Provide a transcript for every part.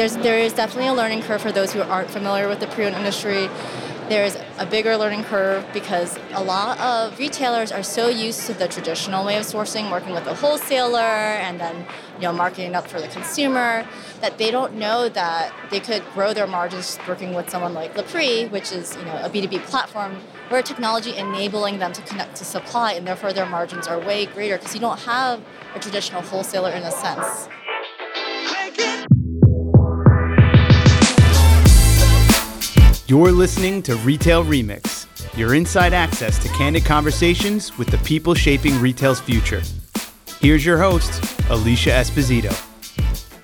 there's there is definitely a learning curve for those who aren't familiar with the pre-owned industry. There's a bigger learning curve because a lot of retailers are so used to the traditional way of sourcing, working with a wholesaler and then you know marketing up for the consumer, that they don't know that they could grow their margins working with someone like LePrix, which is you know a B2B platform where technology enabling them to connect to supply and therefore their margins are way greater because you don't have a traditional wholesaler in a sense. You're listening to Retail Remix, your inside access to candid conversations with the people shaping retail's future. Here's your host, Alicia Esposito.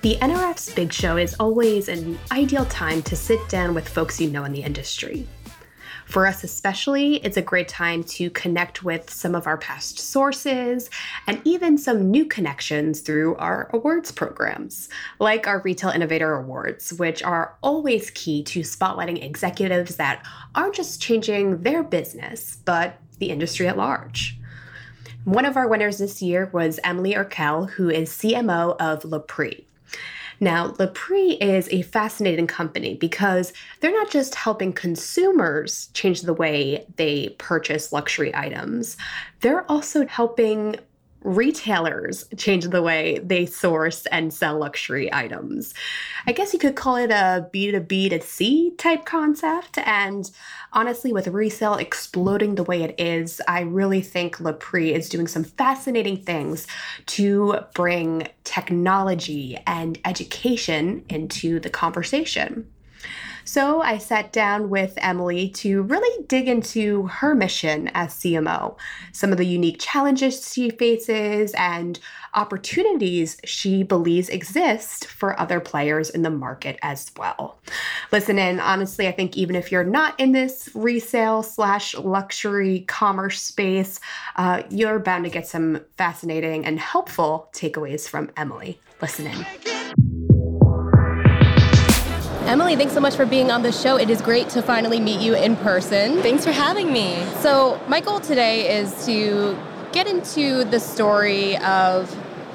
The NRF's Big Show is always an ideal time to sit down with folks you know in the industry. For us, especially, it's a great time to connect with some of our past sources and even some new connections through our awards programs, like our Retail Innovator Awards, which are always key to spotlighting executives that aren't just changing their business, but the industry at large. One of our winners this year was Emily Erkel, who is CMO of LePrix. Now, LePrix is a fascinating company because they're not just helping consumers change the way they purchase luxury items, they're also helping retailers change the way they source and sell luxury items. I guess you could call it a B2B to C type concept. And honestly, with resale exploding the way it is, I really think LePrix is doing some fascinating things to bring technology and education into the conversation. So I sat down with Emily to really dig into her mission as CMO, some of the unique challenges she faces, and opportunities she believes exist for other players in the market as well. Listen in, honestly, I think even if you're not in this resale slash luxury commerce space, uh, you're bound to get some fascinating and helpful takeaways from Emily. Listen in. Emily, thanks so much for being on the show. It is great to finally meet you in person. Thanks for having me. So, my goal today is to get into the story of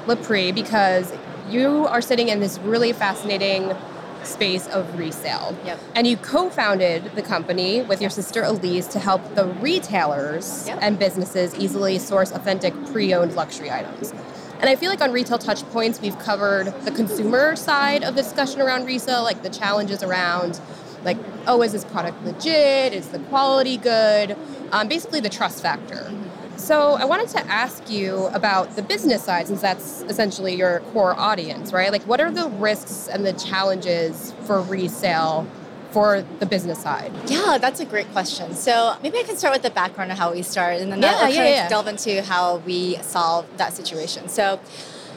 LePrix because you are sitting in this really fascinating space of resale. Yep. And you co-founded the company with your sister Elise to help the retailers yep. and businesses easily source authentic pre-owned luxury items. And I feel like on retail touch points, we've covered the consumer side of the discussion around resale, like the challenges around, like, oh, is this product legit? Is the quality good? Um, basically, the trust factor. So I wanted to ask you about the business side, since that's essentially your core audience, right? Like, what are the risks and the challenges for resale for the business side? Yeah, that's a great question. So maybe I can start with the background of how we started, and then yeah, I'll yeah, yeah. delve into how we solve that situation. So.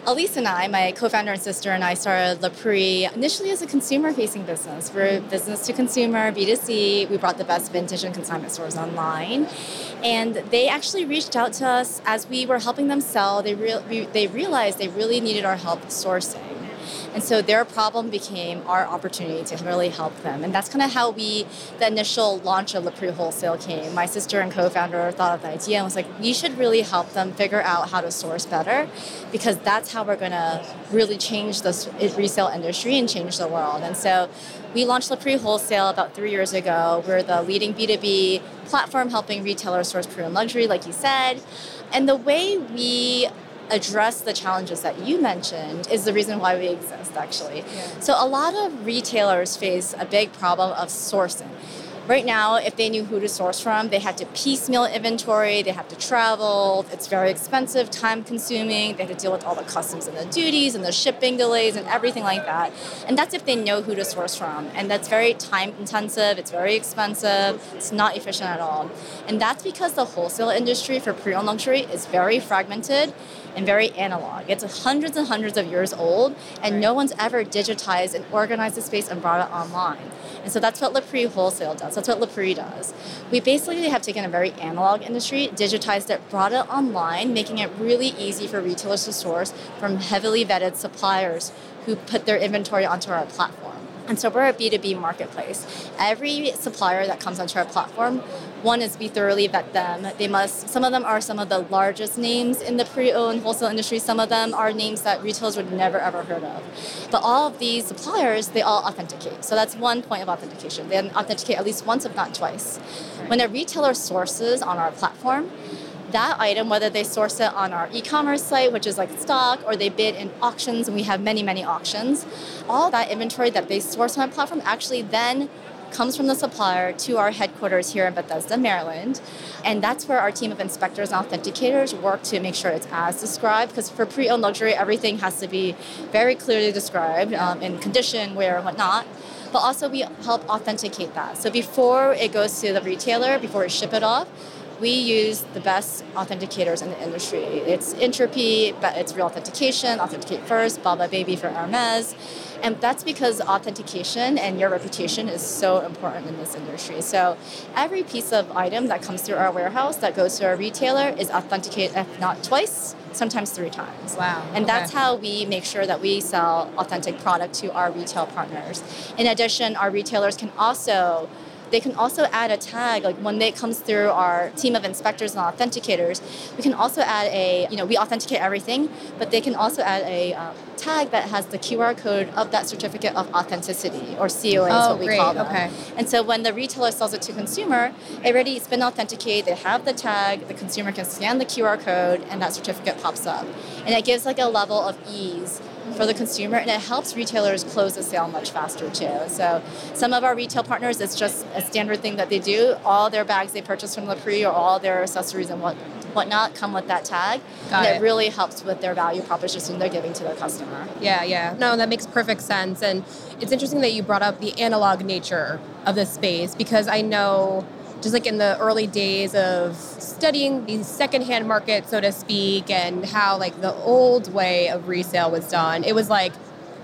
Elise and I, my co-founder and sister, and I started LePrix initially as a consumer-facing business. We're business to consumer, B2C. We brought the best vintage and consignment stores online, and they actually reached out to us as we were helping them sell. They re- they realized they really needed our help sourcing. And so their problem became our opportunity to really help them. And that's kind of how we, the initial launch of LePrix Wholesale came. My sister and co-founder thought of the idea and was like, we should really help them figure out how to source better because that's how we're going to really change the resale industry and change the world. And so we launched LePrix Wholesale about three years ago. We're the leading B2B platform helping retailers source pre-owned luxury, like you said. And the way we address the challenges that you mentioned is the reason why we exist actually yeah. so a lot of retailers face a big problem of sourcing Right now, if they knew who to source from, they had to piecemeal inventory, they have to travel, it's very expensive, time consuming, they had to deal with all the customs and the duties and the shipping delays and everything like that. And that's if they know who to source from. And that's very time intensive, it's very expensive, it's not efficient at all. And that's because the wholesale industry for pre owned luxury is very fragmented and very analog. It's hundreds and hundreds of years old, and no one's ever digitized and organized the space and brought it online. And so that's what LePrix Wholesale does. That's what LePrix does. We basically have taken a very analog industry, digitized it, brought it online, making it really easy for retailers to source from heavily vetted suppliers who put their inventory onto our platform. And so we're a B2B marketplace. Every supplier that comes onto our platform, one is we thoroughly vet them. They must, some of them are some of the largest names in the pre owned wholesale industry. Some of them are names that retailers would never ever heard of. But all of these suppliers, they all authenticate. So that's one point of authentication. They authenticate at least once, if not twice. When a retailer sources on our platform, that item, whether they source it on our e-commerce site, which is like stock, or they bid in auctions, and we have many, many auctions, all that inventory that they source on our platform actually then comes from the supplier to our headquarters here in Bethesda, Maryland. And that's where our team of inspectors and authenticators work to make sure it's as described. Because for pre owned luxury, everything has to be very clearly described um, in condition, wear, and whatnot. But also, we help authenticate that. So before it goes to the retailer, before we ship it off, we use the best authenticators in the industry. It's Entrupy, but it's real authentication, authenticate first, Bababebi for Hermes. And that's because authentication and your reputation is so important in this industry. So every piece of item that comes through our warehouse that goes to our retailer is authenticated, if not twice, sometimes three times. Wow. And okay. that's how we make sure that we sell authentic product to our retail partners. In addition, our retailers can also they can also add a tag, like when it comes through our team of inspectors and authenticators, we can also add a, you know, we authenticate everything, but they can also add a um, tag that has the QR code of that certificate of authenticity, or COA oh, is what we great. call them. Okay. And so when the retailer sells it to consumer, it already it's been authenticated, they have the tag, the consumer can scan the QR code, and that certificate pops up. And it gives like a level of ease for the consumer and it helps retailers close the sale much faster too. So some of our retail partners, it's just a standard thing that they do. All their bags they purchase from LePrix or all their accessories and what whatnot come with that tag. Got and it. it really helps with their value proposition they're giving to their customer. Yeah, yeah. No, that makes perfect sense. And it's interesting that you brought up the analog nature of this space because I know just like in the early days of studying the secondhand market, so to speak, and how like the old way of resale was done, it was like,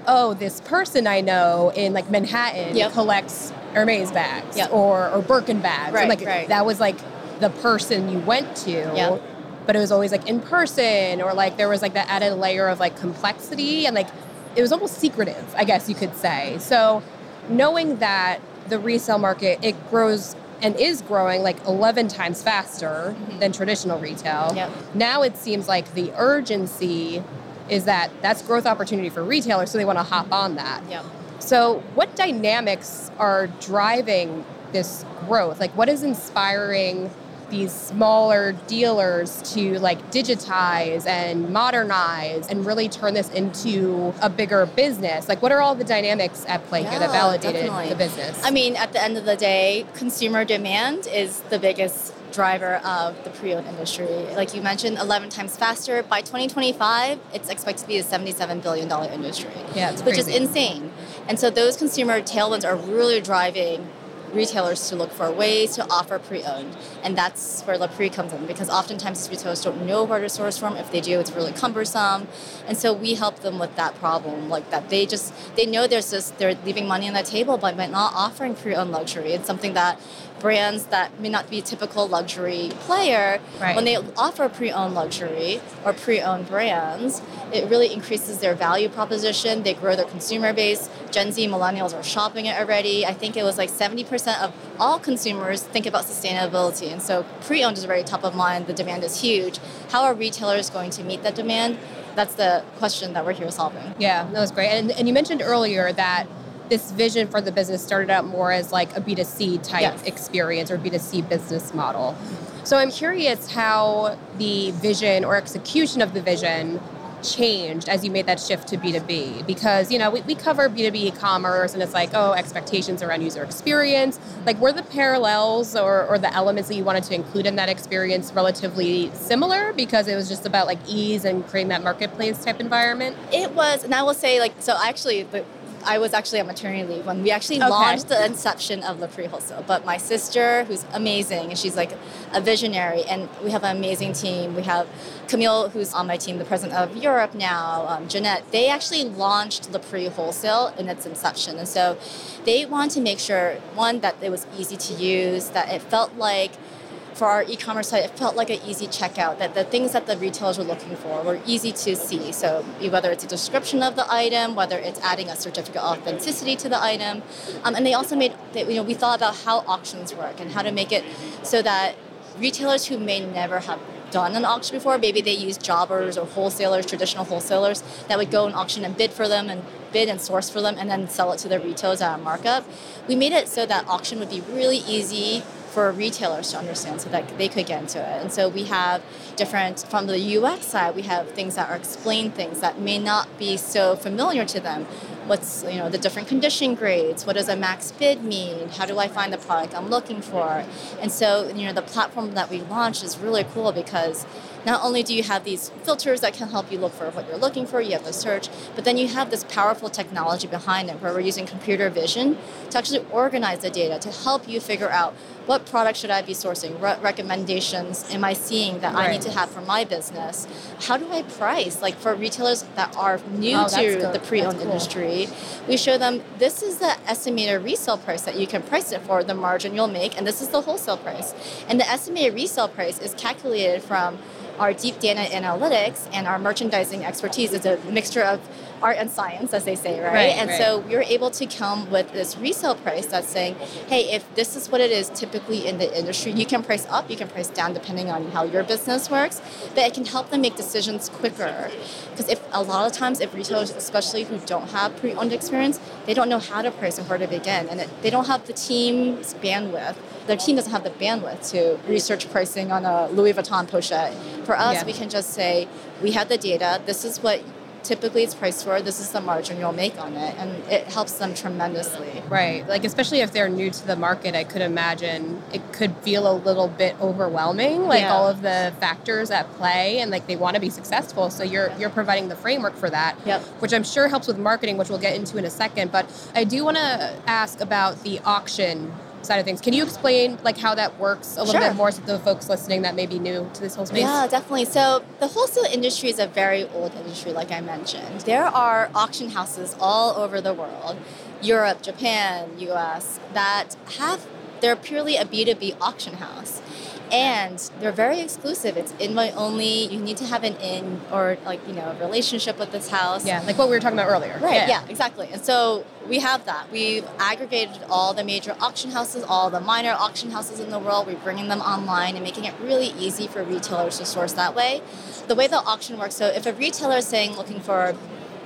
oh, this person I know in like Manhattan Yep. collects Hermes bags Yep. or, or Birkin bags. Right, and like right. that was like the person you went to. Yep. But it was always like in person or like there was like that added layer of like complexity and like it was almost secretive, I guess you could say. So knowing that the resale market it grows and is growing like 11 times faster mm-hmm. than traditional retail. Yep. Now it seems like the urgency is that that's growth opportunity for retailers so they want to hop on that. Yep. So, what dynamics are driving this growth? Like, what is inspiring these smaller dealers to like digitize and modernize and really turn this into a bigger business? Like, what are all the dynamics at play here that validated definitely. the business? I mean, at the end of the day, consumer demand is the biggest driver of the pre-owned industry. Like you mentioned, 11 times faster. By 2025, it's expected to be a $77 billion industry, yeah, which is insane. And so those consumer tailwinds are really driving retailers to look for ways to offer pre-owned and that's where La LePrix comes in because oftentimes retailers don't know where to source from. If they do it's really cumbersome. And so we help them with that problem like that they just they know there's this they're leaving money on the table but by not offering pre-owned luxury. It's something that brands that may not be a typical luxury player Right. when they offer pre-owned luxury or pre-owned brands it really increases their value proposition. They grow their consumer base. Gen z millennials are shopping it already. I think it was like 70% of all consumers think about sustainability and so pre-owned is very top of mind the demand is huge how are retailers going to meet that demand that's the question that we're here solving Yeah, that was great. And, and you mentioned earlier that this vision for the business started out more as like a B2C type Yes. experience or B2C business model. So I'm curious how the vision or execution of the vision changed as you made that shift to B2B because you know we, we cover B2B e-commerce and it's like oh expectations around user experience. Like were the parallels or, or the elements that you wanted to include in that experience relatively similar because it was just about like ease and creating that marketplace type environment? It was, and I will say, like, so actually, the, I was actually on maternity leave when we actually Okay. launched the inception of LePrix Wholesale. But my sister, who's amazing, and she's like a visionary, and we have an amazing team. We have Camille, who's on my team, the president of Europe now, um, Jeanette. They actually launched LePrix Wholesale in its inception, and so they wanted to make sure one that it was easy to use, that it felt like for our e-commerce site, it felt like an easy checkout. That the things that the retailers were looking for were easy to see. So whether it's a description of the item, whether it's adding a certificate of authenticity to the item, um, and they also made you know we thought about how auctions work and how to make it so that retailers who may never have done an auction before. Maybe they use jobbers or wholesalers, traditional wholesalers that would go and auction and bid for them and bid and source for them and then sell it to their retailers at a markup. We made it so that auction would be really easy for retailers to understand so that they could get into it. And so we have different, from the UX side, we have things that are explained things that may not be so familiar to them. What's, you know, the different condition grades? What does a max bid mean? How do I find the product I'm looking for? And so, you know, the platform that we launched is really cool because not only do you have these filters that can help you look for what you're looking for, you have the search, but then you have this powerful technology behind it where we're using computer vision to actually organize the data to help you figure out what product should I be sourcing? What recommendations am I seeing that right. I need to have for my business? How do I price? Like for retailers that are new oh, to the pre-owned cool. industry, we show them this is the estimated resale price that you can price it for, the margin you'll make, and this is the wholesale price. And the estimated resale price is calculated from our deep data analytics and our merchandising expertise is a mixture of art and science, as they say, right? right and right. so we are able to come with this resale price that's saying, hey, if this is what it is typically in the industry, you can price up, you can price down depending on how your business works, but it can help them make decisions quicker. Because if a lot of times, if retailers, especially who don't have pre-owned experience, they don't know how to price and where to begin, and it, they don't have the team's bandwidth their team doesn't have the bandwidth to research pricing on a Louis Vuitton pochette. For us, yeah. we can just say, we have the data, this is what typically it's priced for this is the margin you'll make on it and it helps them tremendously right like especially if they're new to the market i could imagine it could feel a little bit overwhelming like yeah. all of the factors at play and like they want to be successful so you're you're providing the framework for that yep. which i'm sure helps with marketing which we'll get into in a second but i do want to ask about the auction side of things. Can you explain like how that works a little sure. bit more to the folks listening that may be new to this whole space? Yeah, definitely. So the wholesale industry is a very old industry, like I mentioned. There are auction houses all over the world, Europe, Japan, US, that have they're purely a B2B auction house and they're very exclusive. It's invite only. You need to have an in or like you know a relationship with this house. Yeah, like what we were talking about earlier. Right. Yeah, yeah exactly. And so we have that. We've aggregated all the major auction houses, all the minor auction houses in the world. We're bringing them online and making it really easy for retailers to source that way. The way the auction works. So if a retailer is saying looking for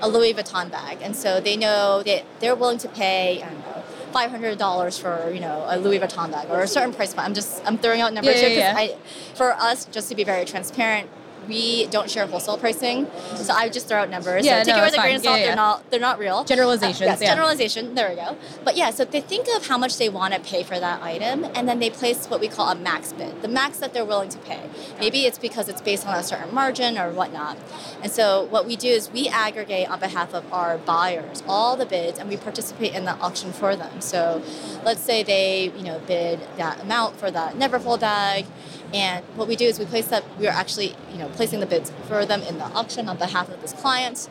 a Louis Vuitton bag, and so they know that they're willing to pay. I don't know five hundred dollars for you know a Louis Vuitton bag or a certain price point. I'm just I'm throwing out numbers yeah, here because yeah, yeah. for us just to be very transparent, we don't share wholesale pricing, so I just throw out numbers. Yeah, so take no, it with a grain of salt. Yeah, they're not they're not real. Generalizations. Uh, yes, yeah. generalization. There we go. But yeah, so they think of how much they want to pay for that item, and then they place what we call a max bid, the max that they're willing to pay. Maybe it's because it's based on a certain margin or whatnot. And so what we do is we aggregate on behalf of our buyers all the bids, and we participate in the auction for them. So let's say they you know bid that amount for that Neverfull bag and what we do is we place that, we are actually, you know, placing the bids for them in the auction on behalf of this client.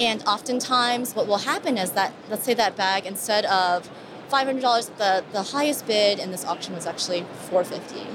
And oftentimes what will happen is that, let's say that bag, instead of $500, the, the highest bid in this auction was actually 450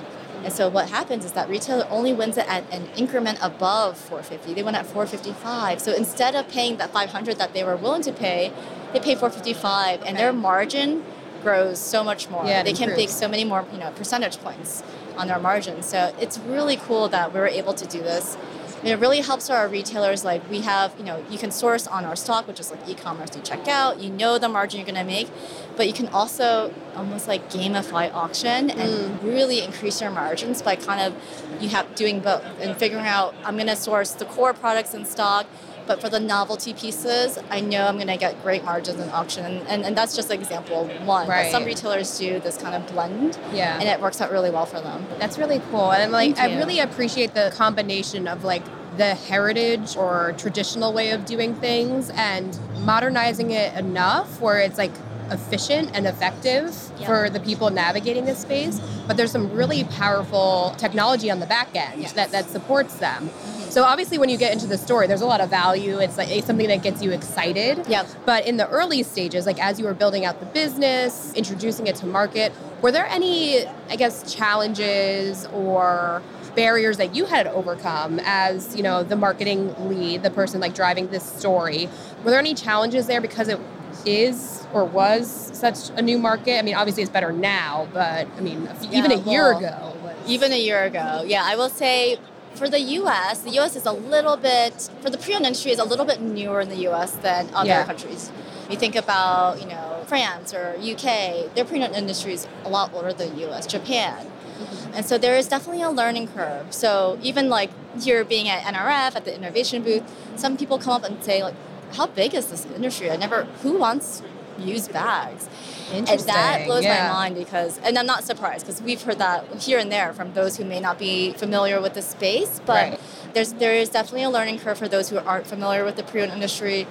and so what happens is that retailer only wins it at an increment above 450. They win at 455. So instead of paying that 500 that they were willing to pay, they pay 455, and their margin grows so much more. Yeah, they can make so many more, you know, percentage points on their margins. So it's really cool that we were able to do this. And it really helps our retailers. Like we have, you know, you can source on our stock, which is like e-commerce. You check out, you know the margin you're going to make, but you can also almost like gamify auction and mm. really increase your margins by kind of you have doing both and figuring out I'm going to source the core products in stock but for the novelty pieces, I know I'm going to get great margins in auction. And, and, that's just example one. Right. But some retailers do this kind of blend. Yeah. And it works out really well for them. That's really cool. And like, I really appreciate the combination of like the heritage or traditional way of doing things and modernizing it enough where it's like efficient and effective yeah. for the people navigating this space but there's some really powerful technology on the back end yes. that, that supports them mm-hmm. So obviously, when you get into the story, there's a lot of value. It's like it's something that gets you excited. Yep. But in the early stages, like as you were building out the business, introducing it to market, were there any, I guess, challenges or barriers that you had to overcome as you know the marketing lead, the person like driving this story? Were there any challenges there because it is or was such a new market? I mean, obviously it's better now, but I mean, even a Yeah, year well, ago. Was, Even a year ago, yeah, I will say for the U.S., the U.S. is a little bit for the pre-owned industry is a little bit newer in the U.S. than other Yeah. countries. You think about you know France or U.K. Their pre-owned industry is a lot older than U.S. Japan, mm-hmm. and so there is definitely a learning curve. So even like here being at NRF at the innovation booth, some people come up and say like, "How big is this industry? I never. Who wants used bags?" And that blows yeah. my mind because, and I'm not surprised because we've heard that here and there from those who may not be familiar with the space. But Right. there's there is definitely a learning curve for those who aren't familiar with the pre-owned industry.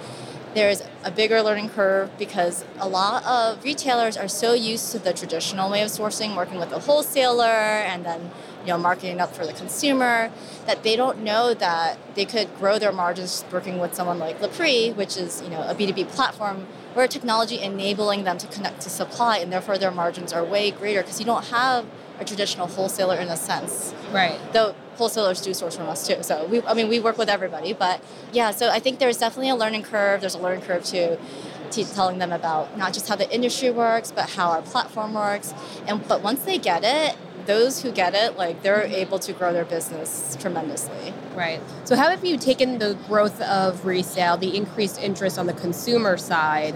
There's a bigger learning curve because a lot of retailers are so used to the traditional way of sourcing, working with a wholesaler and then you know marketing up for the consumer, that they don't know that they could grow their margins working with someone like LePrix, which is you know a B2B platform where technology enabling them to connect to supply and therefore their margins are way greater because you don't have a traditional wholesaler in a sense right. though wholesalers do source from us too. So we, I mean, we work with everybody, but yeah. So I think there's definitely a learning curve. There's a learning curve to, to telling them about not just how the industry works, but how our platform works. And but once they get it, those who get it, like they're able to grow their business tremendously. Right. So, how have you taken the growth of resale, the increased interest on the consumer side,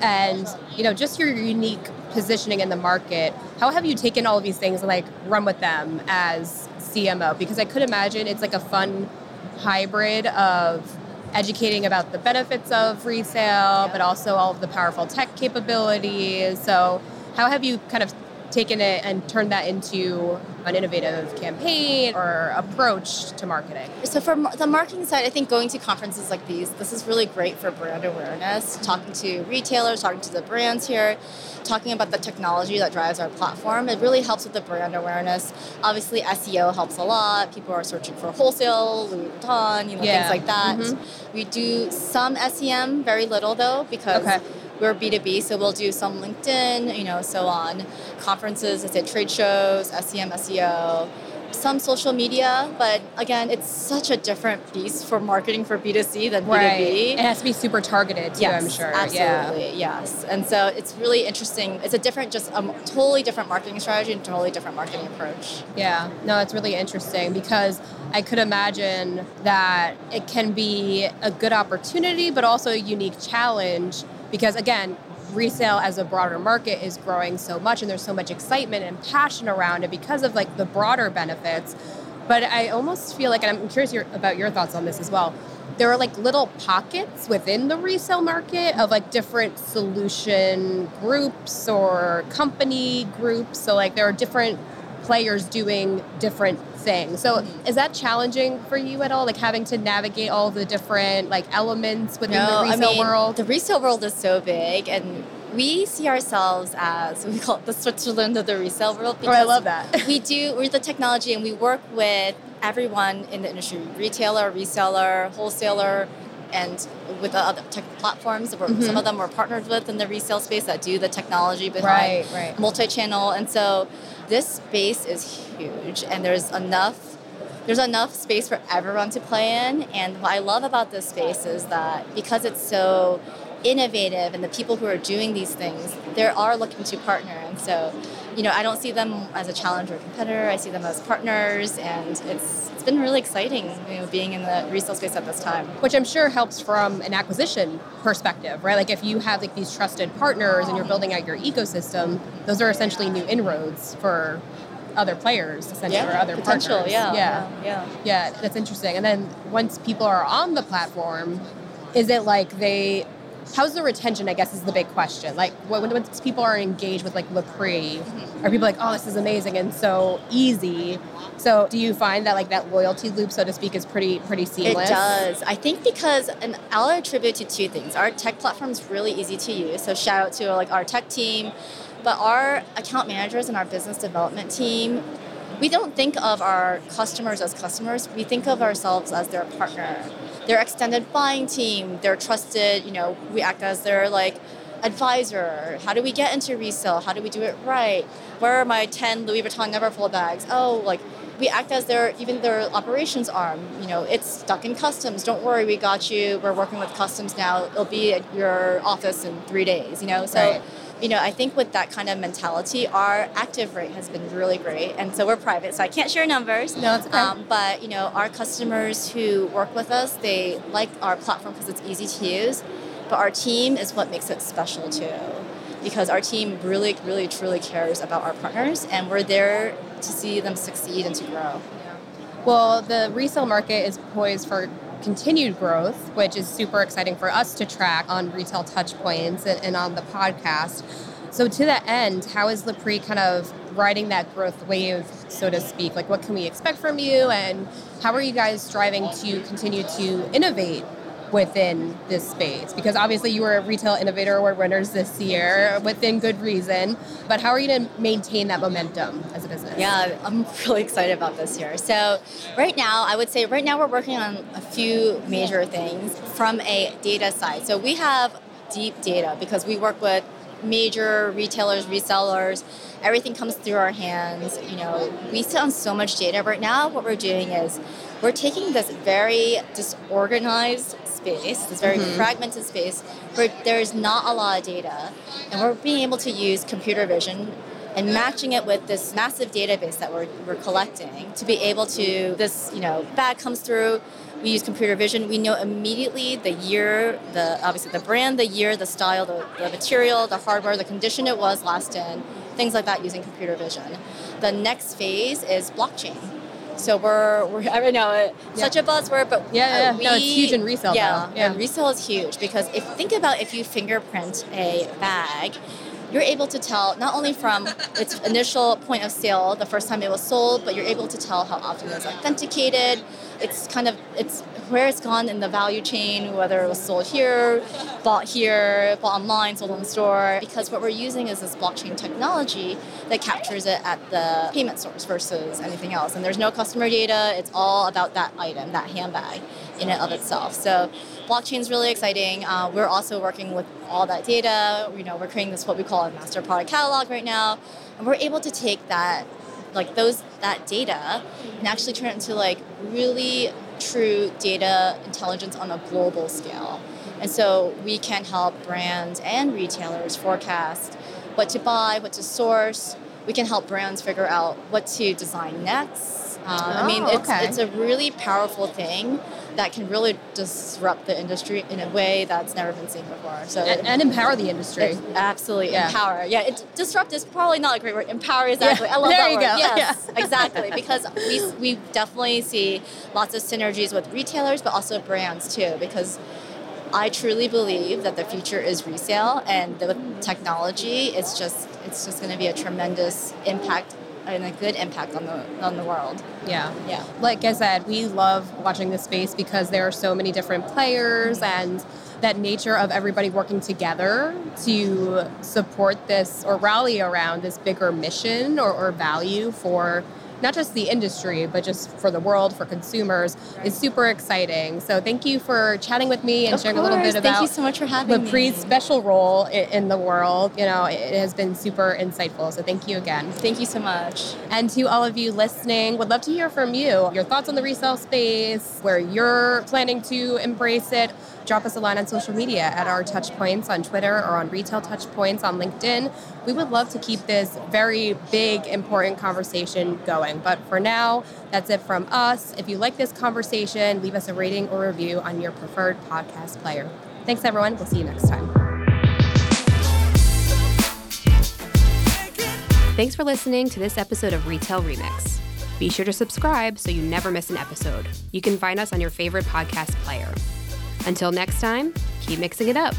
and you know just your unique positioning in the market? How have you taken all of these things and like run with them as CMO? Because I could imagine it's like a fun hybrid of educating about the benefits of resale, but also all of the powerful tech capabilities. So, how have you kind of taken it and turned that into an innovative campaign or approach to marketing? So for the marketing side, I think going to conferences like these, this is really great for brand awareness. Talking to retailers, talking to the brands here, talking about the technology that drives our platform. It really helps with the brand awareness. Obviously, SEO helps a lot. People are searching for wholesale, Louis Vuitton, you know, Yeah. things like that. Mhm. We do some SEM, very little though, because Okay. We're B2B, so we'll do some LinkedIn, you know, so on. Conferences, I said trade shows, SEM, SEO, some social media, but again, it's such a different beast for marketing for B2C than B2B. It has to be super targeted too, Yes, I'm sure. absolutely, yes. And so it's really interesting. It's a different, just a totally different marketing strategy and totally different marketing approach. Yeah. Yeah. No, it's really interesting because I could imagine that it can be a good opportunity, but also a unique challenge because, again, resale as a broader market is growing so much and there's so much excitement and passion around it because of like the broader benefits. But I almost feel like, and I'm curious your, about your thoughts on this as well. There are like little pockets within the resale market of like different solution groups or company groups. So like there are different players doing different things. So is that challenging for you at all? Like having to navigate all the different like elements within the resale world? The resale world is so big, and we see ourselves as we call it the Switzerland of the resale world. Oh, I love that. we do. We're the technology, and we work with everyone in the industry: retailer, reseller, wholesaler. And with the other tech platforms, we're- Mhm. some of them we're partnered with in the resale space that do the technology behind Right, right. multi-channel and so this space is huge and there's enough there's enough space for everyone to play in and what i love about this space is that because it's so innovative and the people who are doing these things they are looking to partner and so you know i don't see them as a challenger or competitor i see them as partners and it's it's been really exciting you know being in the resale space at this time Which I'm sure helps from an acquisition perspective, right? Like if you have like these trusted partners and you're building out your ecosystem, those are essentially new inroads for other players, essentially, or other potential partners. yeah yeah. yeah Yeah, that's interesting. And then once people are on the platform, is it like they? How's the retention? I guess is the big question. Like when, when once people are engaged with like LePrix, mm-hmm. are people like, oh, this is amazing and so easy? So do you find that like that loyalty loop, so to speak, is pretty pretty seamless? It does. I think because, and I'll attribute to two things. Our tech platform is really easy to use. So shout out to like our tech team, but our account managers and our business development team, we don't think of our customers as customers. We think of ourselves as their partner, their extended buying team, their trusted, you know, we act as their like advisor. How do we get into resale? How do we do it right? Where are my 10 Louis Vuitton Neverfull bags? Oh, like we act as their even their operations arm. You know, it's stuck in customs. Don't worry, we got you. We're working with customs now. It'll be at your office in three days. You know, so. Right you know, I think with that kind of mentality, our active rate has been really great. And so we're private, so I can't share numbers. No, it's okay. Um, but you know, our customers who work with us, they like our platform because it's easy to use. But our team is what makes it special too, because our team really, really, truly cares about our partners, and we're there to see them succeed and to grow. Well, the resale market is poised for continued growth, which is super exciting for us to track on retail touchpoints and, and on the podcast. So, to that end, how is LePrix kind of riding that growth wave, so to speak? Like, what can we expect from you, and how are you guys striving to continue to innovate within this space? Because obviously you were a retail innovator award winners this year within good reason, but how are you going to maintain that momentum as a business? Yeah, I'm really excited about this year. So right now, I would say right now we're working on a few major things from a data side. So we have deep data because we work with major retailers, resellers, everything comes through our hands. You know, we sit on so much data right now. What we're doing is we're taking this very disorganized space, this very mm-hmm. fragmented space, where there's not a lot of data, and we're being able to use computer vision and matching it with this massive database that we're, we're collecting to be able to this you know bag comes through we use computer vision we know immediately the year the obviously the brand the year the style the, the material the hardware the condition it was last in things like that using computer vision the next phase is blockchain so we're, we're I don't know, yeah. such a buzzword, but yeah, yeah. We, no, it's huge in resale. Yeah, yeah, and resale is huge because if think about if you fingerprint a bag, you're able to tell not only from its initial point of sale, the first time it was sold, but you're able to tell how often it was authenticated. It's kind of it's where it's gone in the value chain, whether it was sold here, bought here, bought online, sold in store. Because what we're using is this blockchain technology that captures it at the payment source versus anything else. And there's no customer data. It's all about that item, that handbag in and of itself. So blockchain is really exciting. Uh, we're also working with all that data. You know, we're creating this what we call a master product catalog right now, and we're able to take that, like those that data, and actually turn it into like really true data intelligence on a global scale. And so we can help brands and retailers forecast what to buy, what to source. We can help brands figure out what to design next. Um, oh, I mean, oh, it's, okay. it's a really powerful thing that can really disrupt the industry in a way that's never been seen before. So and, and empower the industry. absolutely yeah. empower. Yeah, it, disrupt is probably not a great word. Empower exactly. Yeah. I love there that you word. Go. Yes, yeah. exactly. Because we we definitely see lots of synergies with retailers, but also brands too. Because I truly believe that the future is resale, and with technology, it's just it's just going to be a tremendous impact and a good impact on the on the world. Yeah, yeah. Like I said, we love watching this space because there are so many different players and that nature of everybody working together to support this or rally around this bigger mission or, or value for not just the industry, but just for the world, for consumers, is super exciting. So thank you for chatting with me and of sharing course. a little bit thank about thank you so much for having LePrix's special role in the world. You know, it has been super insightful. So thank you again. Thank you so much. And to all of you listening, would love to hear from you. Your thoughts on the resale space, where you're planning to embrace it drop us a line on social media at our touch points on Twitter or on retail touch points on LinkedIn. We would love to keep this very big, important conversation going. But for now, that's it from us. If you like this conversation, leave us a rating or review on your preferred podcast player. Thanks, everyone. We'll see you next time. Thanks for listening to this episode of Retail Remix. Be sure to subscribe so you never miss an episode. You can find us on your favorite podcast player. Until next time, keep mixing it up.